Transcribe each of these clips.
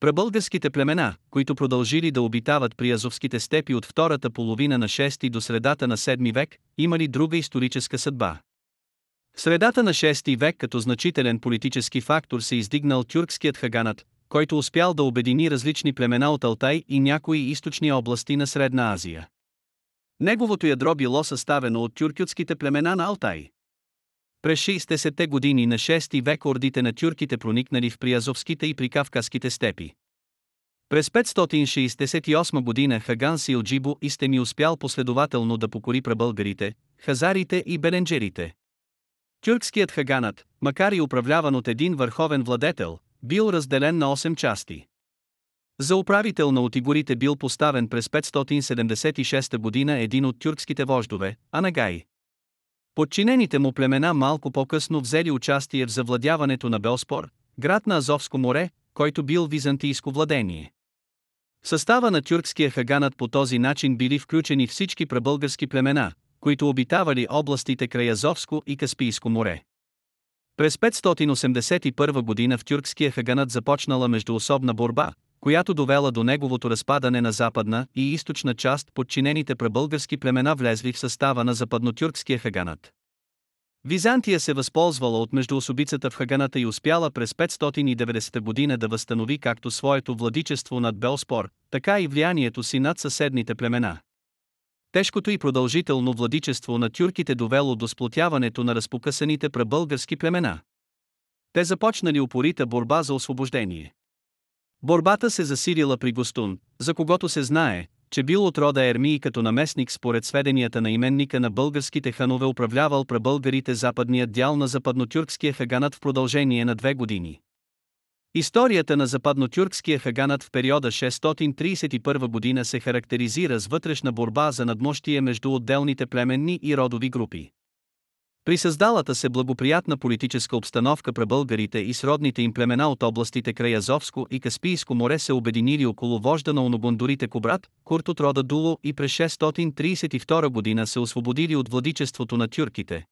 Прабългарските племена, които продължили да обитават при Азовските степи от втората половина на 6 до средата на 7 век, имали друга историческа съдба. В средата на 6 век като значителен политически фактор се издигнал тюркският хаганат, който успял да обедини различни племена от Алтай и някои източни области на Средна Азия. Неговото ядро било съставено от тюркютските племена на Алтай. През 60-те години на 6 век ордите на тюрките проникнали в приазовските и прикавказските степи. През 568 година Хаган Силджибо Истеми успял последователно да покори прабългарите, хазарите и беленджерите. Тюркският хаганат, макар и управляван от един върховен владетел, бил разделен на 8 части. За управител на отигорите бил поставен през 576 година един от тюркските вождове, Анагай. Подчинените му племена малко по-късно взели участие в завладяването на Белспор, град на Азовско море, който бил византийско владение. В състава на тюркския хаганат по този начин били включени всички прабългарски племена, които обитавали областите край Азовско и Каспийско море. През 581 година в тюркския хаганат започнала междуособна борба, която довела до неговото разпадане на западна и източна част подчинените прабългарски племена влезли в състава на западнотюркския хаганат. Византия се възползвала от междуособицата в Хаганата и успяла през 590 година да възстанови както своето владичество над Белспор, така и влиянието си над съседните племена. Тежкото и продължително владичество на тюрките довело до сплотяването на разпокъсаните прабългарски племена. Те започнали упорита борба за освобождение. Борбата се засилила при Гостун, за когото се знае, че бил от рода Ермии като наместник според сведенията на именника на българските ханове управлявал прабългарите западният дял на западнотюркския хаганат в продължение на две години. Историята на западнотюркския хаганат в периода 631 година се характеризира с вътрешна борба за надмощие между отделните племенни и родови групи. При създалата се благоприятна политическа обстановка пребългарите и сродните им племена от областите край Азовско и Каспийско море се обединили около вожда на оногондорите Кобрат, Курт от рода Дуло и през 632 година се освободили от владичеството на тюрките.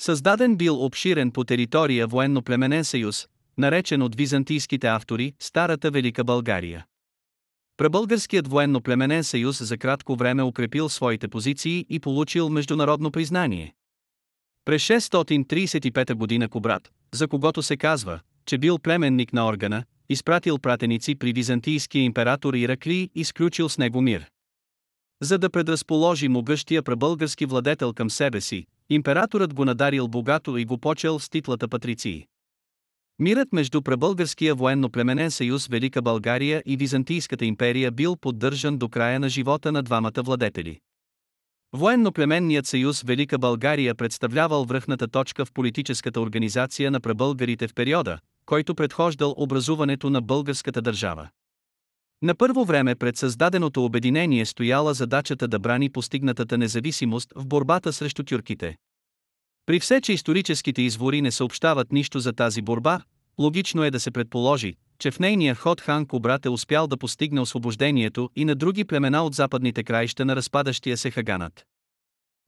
Създаден бил обширен по територия военно-племенен съюз, наречен от византийските автори Старата Велика България. Пребългарският военно-племенен съюз за кратко време укрепил своите позиции и получил международно признание. През 635 година Кобрат, за когото се казва, че бил племенник на органа, изпратил пратеници при византийския император Ираклий и сключил с него мир. За да предразположи могъщия прабългарски владетел към себе си, императорът го надарил богато и го почел с титлата патриции. Мирът между прабългарския военно-племенен съюз Велика България и Византийската империя бил поддържан до края на живота на двамата владетели. Военно-племенният съюз Велика България представлявал връхната точка в политическата организация на прабългарите в периода, който предхождал образуването на българската държава. На първо време пред създаденото обединение стояла задачата да брани постигнатата независимост в борбата срещу тюрките. При все, че историческите извори не съобщават нищо за тази борба, логично е да се предположи, че в нейния ход хан Кобрат е успял да постигне освобождението и на други племена от западните краища на разпадащия се Хаганат.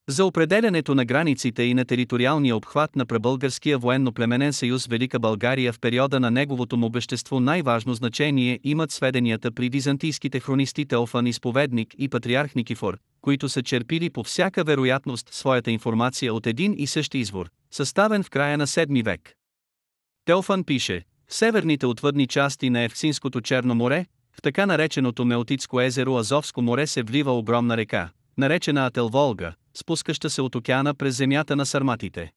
За определянето на границите и на териториалния обхват на пребългарския военно-племенен съюз Велика България в периода на неговото му обещество най-важно значение имат сведенията при византийските хронисти Теофан Изповедник и Патриарх Никифор, които са черпили по всяка вероятност своята информация от един и същи извор, съставен в края на 7 век. Теофан пише, в северните отвъдни части на Евксинското Черно море, в така нареченото Меотитско езеро Азовско море се влива огромна река, наречена Ател Волга, спускаща се от океана през земята на сарматите.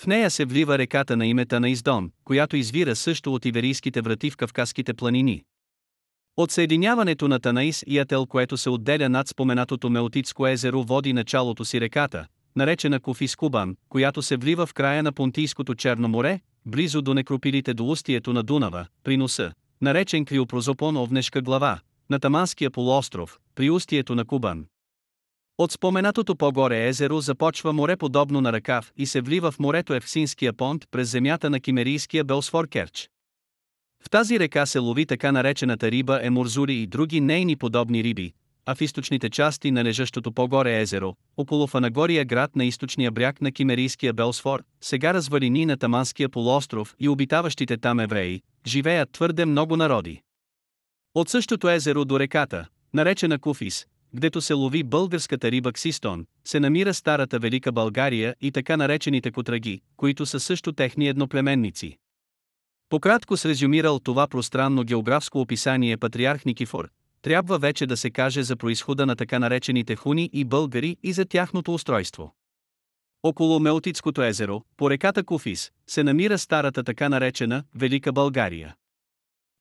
В нея се влива реката на имета на Издон, която извира също от Иверийските врати в Кавказските планини. От съединяването на Танаис и Ател, което се отделя над споменатото Меотитско езеро, води началото си реката, наречена Кофискубан, която се влива в края на Понтийското Черно море, близо до некропилите до устието на Дунава, при носа, наречен Криопрозопон Овнешка глава, на Таманския полуостров, при устието на Кубан. От споменатото по-горе езеро започва море подобно на ръкав и се влива в морето Евсинския понт през земята на Кимерийския Белсфор Керч. В тази река се лови така наречената риба емурзури и други нейни подобни риби, а в източните части на лежащото по-горе езеро, около Фанагория град на източния бряг на Кимерийския Белсфор, сега развалини на Таманския полуостров и обитаващите там евреи, живеят твърде много народи. От същото езеро до реката, наречена Куфис, гдето се лови българската риба Ксистон, се намира старата Велика България и така наречените котраги, които са също техни едноплеменници. Пократко с резюмирал това пространно географско описание патриарх Никифор, трябва вече да се каже за происхода на така наречените хуни и българи и за тяхното устройство. Около Меотицкото езеро, по реката Куфис, се намира старата така наречена Велика България.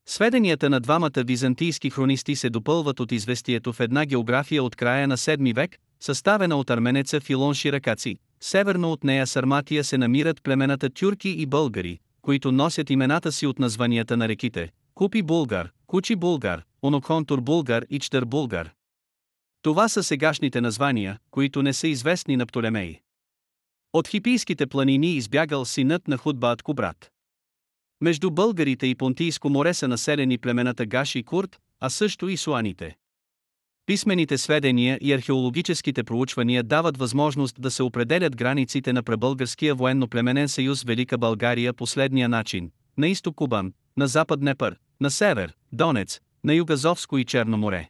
Сведенията на двамата византийски хронисти се допълват от известието в една география от края на 7 век, съставена от арменеца Филон Ширакаци. Северно от нея Сарматия се намират племената тюрки и българи, които носят имената си от названията на реките Купи Булгар, Кучи Булгар, Оноконтур Булгар и Чтър Булгар. Това са сегашните названия, които не са известни на Птолемей. От хипийските планини избягал синът на Худбаат Кубрат. Между българите и Понтийско море са населени племената Гаш и Курт, а също и суаните. Писмените сведения и археологическите проучвания дават възможност да се определят границите на пребългарския военно-племенен съюз Велика България последния начин. На изток Кубан, на запад Непър, на север Донец, на юг Азовско и Черно море.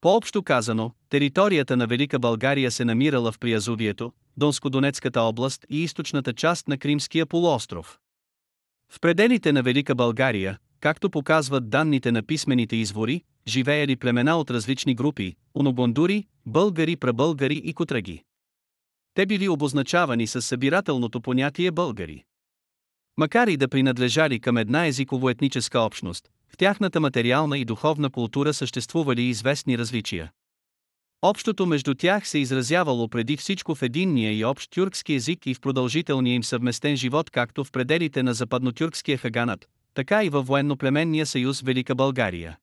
По-общо казано, територията на Велика България се намирала в Приязовието, Донско-Донецката област и източната част на Кримския полуостров. В пределите на Велика България, както показват данните на писмените извори, живеели племена от различни групи, оногондури, българи, прабългари и котраги. Те били обозначавани с събирателното понятие българи. Макар и да принадлежали към една езиково-етническа общност, в тяхната материална и духовна култура съществували известни различия. Общото между тях се изразявало преди всичко в единния и общ тюркски език и в продължителния им съвместен живот както в пределите на западнотюркския хаганат, така и във военно-племенния съюз Велика България.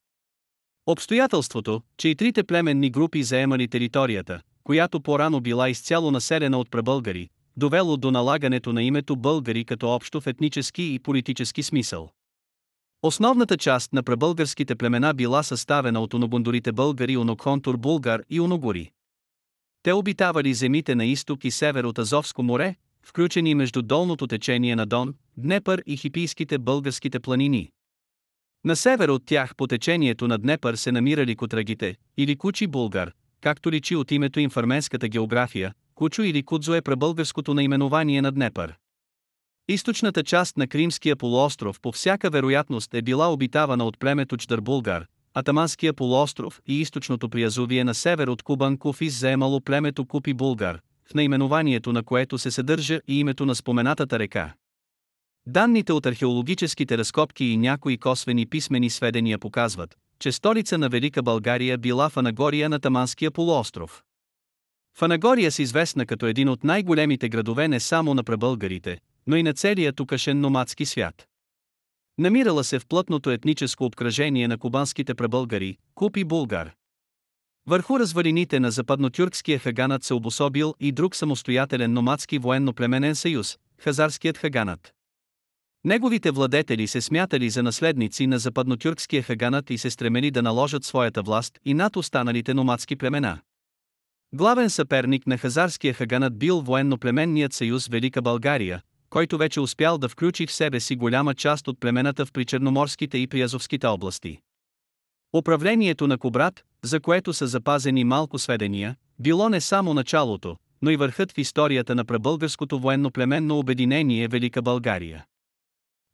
Обстоятелството, че и трите племенни групи заемали територията, която по-рано била изцяло населена от пребългари, довело до налагането на името българи като общо в етнически и политически смисъл. Основната част на пребългарските племена била съставена от оногондорите българи Онокхонтур Булгар и Оногори. Те обитавали земите на изток и север от Азовско море, включени между долното течение на Дон, Днепър и хипийските българските планини. На север от тях по течението на Днепър се намирали котрагите, или кучи Булгар, както личи от името им в арменската география, Кучо или Кудзо е пребългарското наименование на Днепър. Източната част на Кримския полуостров по всяка вероятност е била обитавана от племето Чдърбулгар, Атаманския полуостров и източното приязовие на север от Кубан Куфис заемало племето Купи Булгар, в наименованието на което се съдържа и името на споменатата река. Данните от археологическите разкопки и някои косвени писмени сведения показват, че столица на Велика България била в Анагория на Таманския полуостров. Фанагория е известна като един от най-големите градове не само на пребългарите, но и на целия тукашен номадски свят. Намирала се в плътното етническо обкръжение на кубанските пребългари, Купи Булгар. Върху развалините на западнотюркския хаганат се обособил и друг самостоятелен номадски военно-племенен съюз, Хазарският хаганат. Неговите владетели се смятали за наследници на западнотюркския хаганат и се стремели да наложат своята власт и над останалите номадски племена. Главен съперник на хазарския хаганат бил военно-племенният съюз Велика България, който вече успял да включи в себе си голяма част от племената в причерноморските и приязовските области. Управлението на Кобрат, за което са запазени малко сведения, било не само началото, но и върхът в историята на пребългарското военно-племенно обединение Велика България.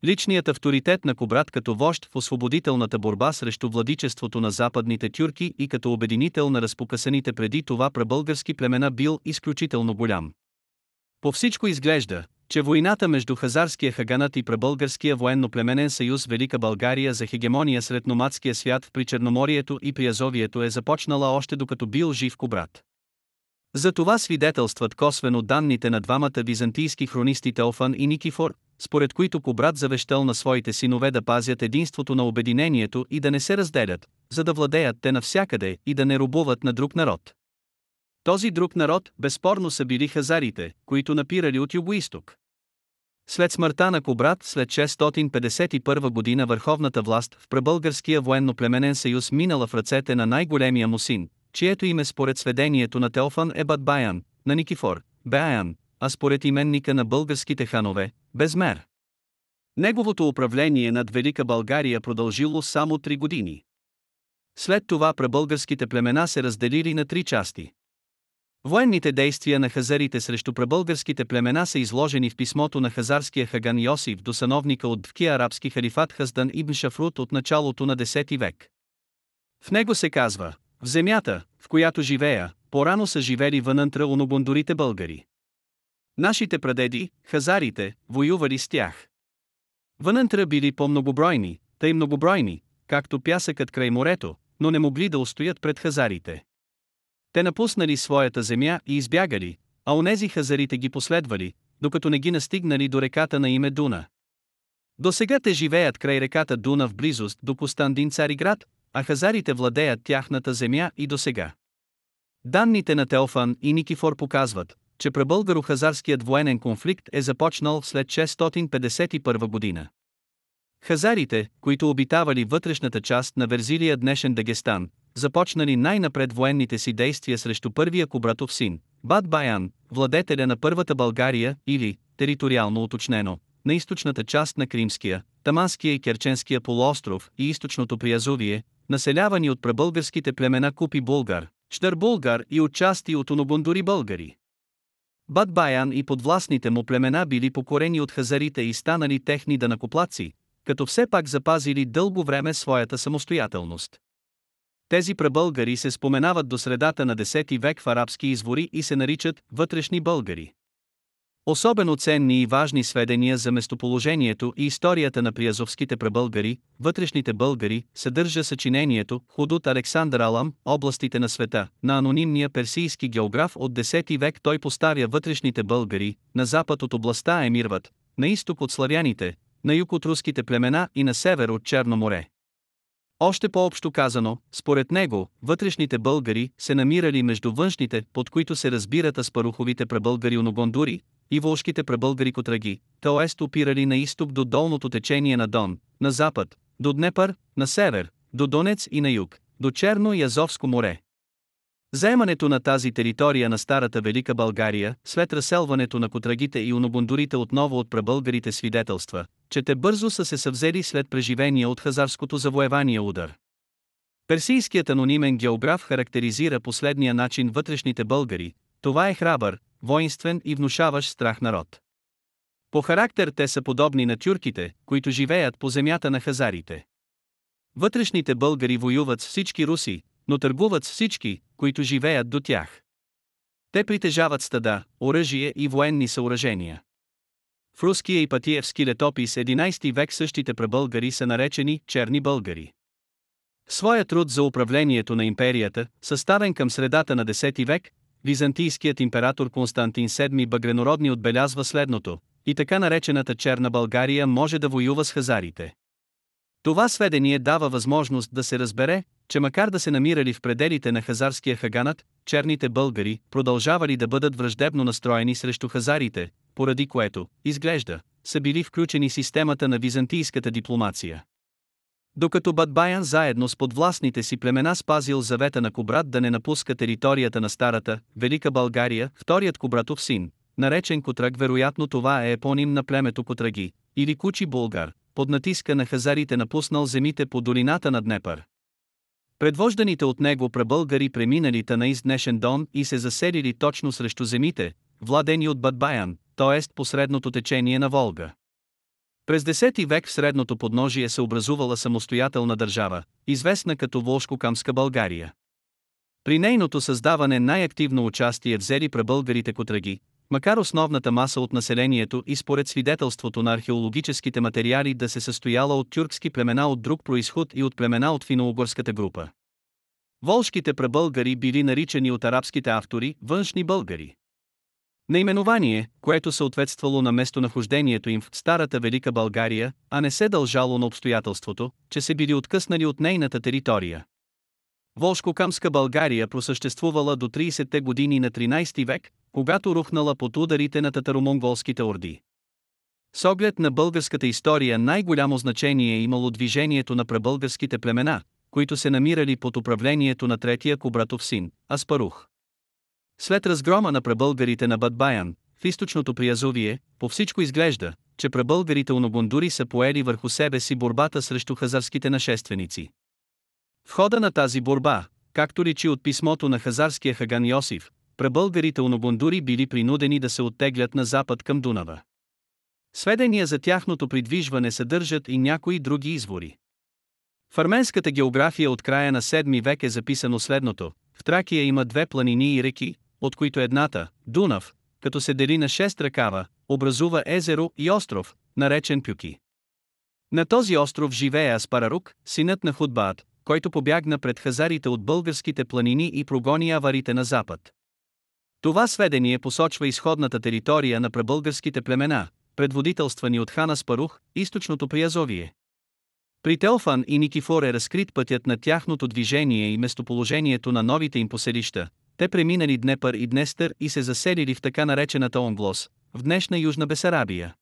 Личният авторитет на Кобрат като вожд в освободителната борба срещу владичеството на западните тюрки и като обединител на разпокъсаните преди това пребългарски племена бил изключително голям. По всичко изглежда, че войната между хазарския хаганат и пребългарския военно-племенен съюз Велика България за хегемония сред номадския свят при Черноморието и при Азовието е започнала още докато бил жив Кобрат. За това свидетелстват косвено данните на двамата византийски хронисти Теофан и Никифор, според които Кобрат завещал на своите синове да пазят единството на обединението и да не се разделят, за да владеят те навсякъде и да не рубуват на друг народ. Този друг народ, безспорно са били хазарите, които напирали от югоисток. След смъртта на Кобрат след 651 година върховната власт в пребългарския военно-племенен съюз минала в ръцете на най-големия му син, чието име според сведението на Теофан е Бадбаян, на Никифор, Беаян, а според именника на българските ханове, Безмер. Неговото управление над Велика България продължило само три години. След това пребългарските племена се разделили на три части. Военните действия на хазарите срещу пребългарските племена са изложени в писмото на хазарския хаган Йосиф до сановника от Двкия арабски халифат Хаздан ибн Шафрут от началото на 10 век. В него се казва, в земята, в която живея, порано са живели вънънтра унобондорите българи. Нашите прадеди, хазарите, воювали с тях. Вънънтра били по-многобройни, тъй многобройни, както пясъкът край морето, но не могли да устоят пред хазарите. Те напуснали своята земя и избягали, а онези хазарите ги последвали, докато не ги настигнали до реката на име Дуна. До сега те живеят край реката Дуна в близост до Костандин Цариград, а хазарите владеят тяхната земя и до сега. Данните на Теофан и Никифор показват, че пребългаро-хазарският военен конфликт е започнал след 651 година. Хазарите, които обитавали вътрешната част на Верзилия днешен Дагестан, започнали най-напред военните си действия срещу първия Кобратов син, Бад Баян, владетеля на първата България или, териториално уточнено, на източната част на Кримския, Таманския и Керченския полуостров и източното Приязовие, населявани от пребългарските племена Купи Булгар, Штър Булгар и отчасти от онобундури българи. Бад Баян и подвластните му племена били покорени от хазарите и станали техни данакоплаци, като все пак запазили дълго време своята самостоятелност. Тези пребългари се споменават до средата на 10 век в арабски извори и се наричат вътрешни българи. Особено ценни и важни сведения за местоположението и историята на приязовските пребългари, вътрешните българи, съдържа съчинението Худут Александър Алам, областите на света, на анонимния персийски географ от 10 век той поставя вътрешните българи, на запад от областта Емирват, на изток от славяните, на юг от руските племена и на север от Черно море. Още по-общо казано, според него, вътрешните българи се намирали между външните, под които се разбират аспаруховите пребългари оногондури, и волшките пребългари котраги, т.е. опирали на изток до долното течение на Дон, на запад, до Днепър, на север, до Донец и на юг, до Черно и Азовско море. Заемането на тази територия на Старата Велика България, след разселването на котрагите и унобундурите отново от пребългарите свидетелства, че те бързо са се съвзели след преживения от хазарското завоевание удар. Персийският анонимен географ характеризира последния начин вътрешните българи, това е храбър, воинствен и внушаващ страх народ. По характер те са подобни на тюрките, които живеят по земята на хазарите. Вътрешните българи воюват с всички руси, но търгуват с всички, които живеят до тях. Те притежават стада, оръжие и военни съоръжения. В руския и патиевски летопис 11 век същите пребългари са наречени черни българи. Своя труд за управлението на империята, съставен към средата на 10 век, византийският император Константин VII Багренородни отбелязва следното, и така наречената Черна България може да воюва с хазарите. Това сведение дава възможност да се разбере, че макар да се намирали в пределите на хазарския хаганат, черните българи продължавали да бъдат враждебно настроени срещу хазарите, поради което, изглежда, са били включени системата на византийската дипломация. Докато Бадбаян заедно с подвластните си племена спазил завета на Кобрат да не напуска територията на старата, Велика България, вторият Кобратов син, наречен Котрак вероятно това е епоним на племето Котраги, или Кучи Булгар, под натиска на хазарите напуснал земите по долината на Днепър. Предвожданите от него пребългари преминали Танais днешен Дон и се заселили точно срещу земите, владени от Бадбаян, т.е. по средното течение на Волга. През 10 век в средното подножие се образувала самостоятелна държава, известна като Волшко-Камска България. При нейното създаване най-активно участие взели пребългарите котраги, макар основната маса от населението и според свидетелството на археологическите материали да се състояла от тюркски племена от друг происход и от племена от финоугорската група. Волшките пребългари били наричани от арабските автори външни българи. Наименование, което съответствало на местонахождението им в старата Велика България, а не се дължало на обстоятелството, че се били откъснали от нейната територия. Волшкокамска България просъществувала до 30-те години на 13 век, когато рухнала под ударите на татаро-монголските орди. С оглед на българската история най-голямо значение е имало движението на пребългарските племена, които се намирали под управлението на третия Кобратов син, Аспарух. След разгрома на пребългарите на Бадбаян, в източното Приязовие, по всичко изглежда, че пребългарите уногундури са поели върху себе си борбата срещу хазарските нашественици. В хода на тази борба, както речи от писмото на хазарския Хаган Йосиф, пребългарите уногундури били принудени да се оттеглят на запад към Дунава. Сведения за тяхното придвижване съдържат и някои други извори. В арменската география от края на 7 век е записано следното. В Тракия има две планини и реки, от които едната, Дунав, като се дели на 6 ръкава, образува езеро и остров, наречен Пюки. На този остров живее Аспарарук, синът на Худбаат, който побягна пред хазарите от българските планини и прогони аварите на запад. Това сведение посочва изходната територия на пребългарските племена, предводителствани от хана Спарух, източното Приязовие. При Теофан и Никифор е разкрит пътят на тяхното движение и местоположението на новите им поселища. Те преминали Днепър и Днестър и се заселили в така наречената Онглос, в днешна Южна Бесарабия.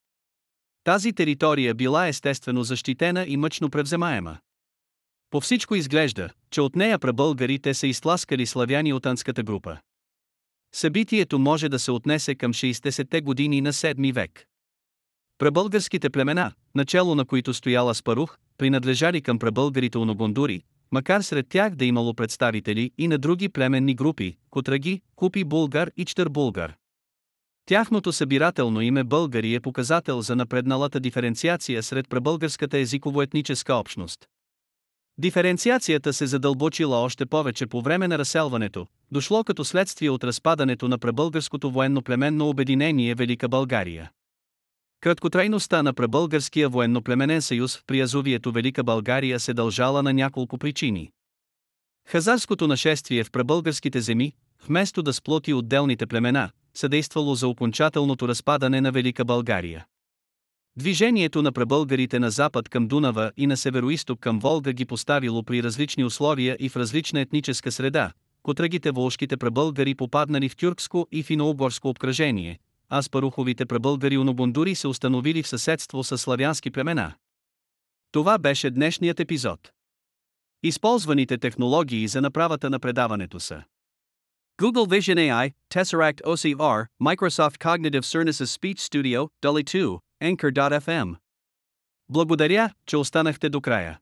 Тази територия била естествено защитена и мъчно превземаема. По всичко изглежда, че от нея прабългарите са изтласкали славяни от анската група. Събитието може да се отнесе към 60-те години на 7 век. Прабългарските племена, начало на които стояла Спарух, принадлежали към прабългарите оногондури, макар сред тях да имало представители и на други племенни групи, Котраги, Купи Булгар и Чтър Булгар. Тяхното събирателно име българи е показател за напредналата диференциация сред прабългарската езиково-етническа общност. Диференциацията се задълбочила още повече по време на разселването, дошло като следствие от разпадането на пребългарското военно-племенно обединение Велика България. Краткотрайността на пребългарския военноплеменен съюз в Приязовието Велика България се дължала на няколко причини. Хазарското нашествие в пребългарските земи, вместо да сплоти отделните племена, съдействало за окончателното разпадане на Велика България. Движението на пребългарите на запад към Дунава и на североисток към Волга ги поставило при различни условия и в различна етническа среда. Котрагите волшките пребългари попаднали в тюркско и финоугорско обкръжение, а спаруховите пребългари унобундури се установили в съседство с славянски племена. Това беше днешният епизод. Използваните технологии за направата на предаването са Google Vision AI, Tesseract OCR, Microsoft Cognitive Services Speech Studio, Dolly 2, Anchor.fm. Благодаря, че останахте до края.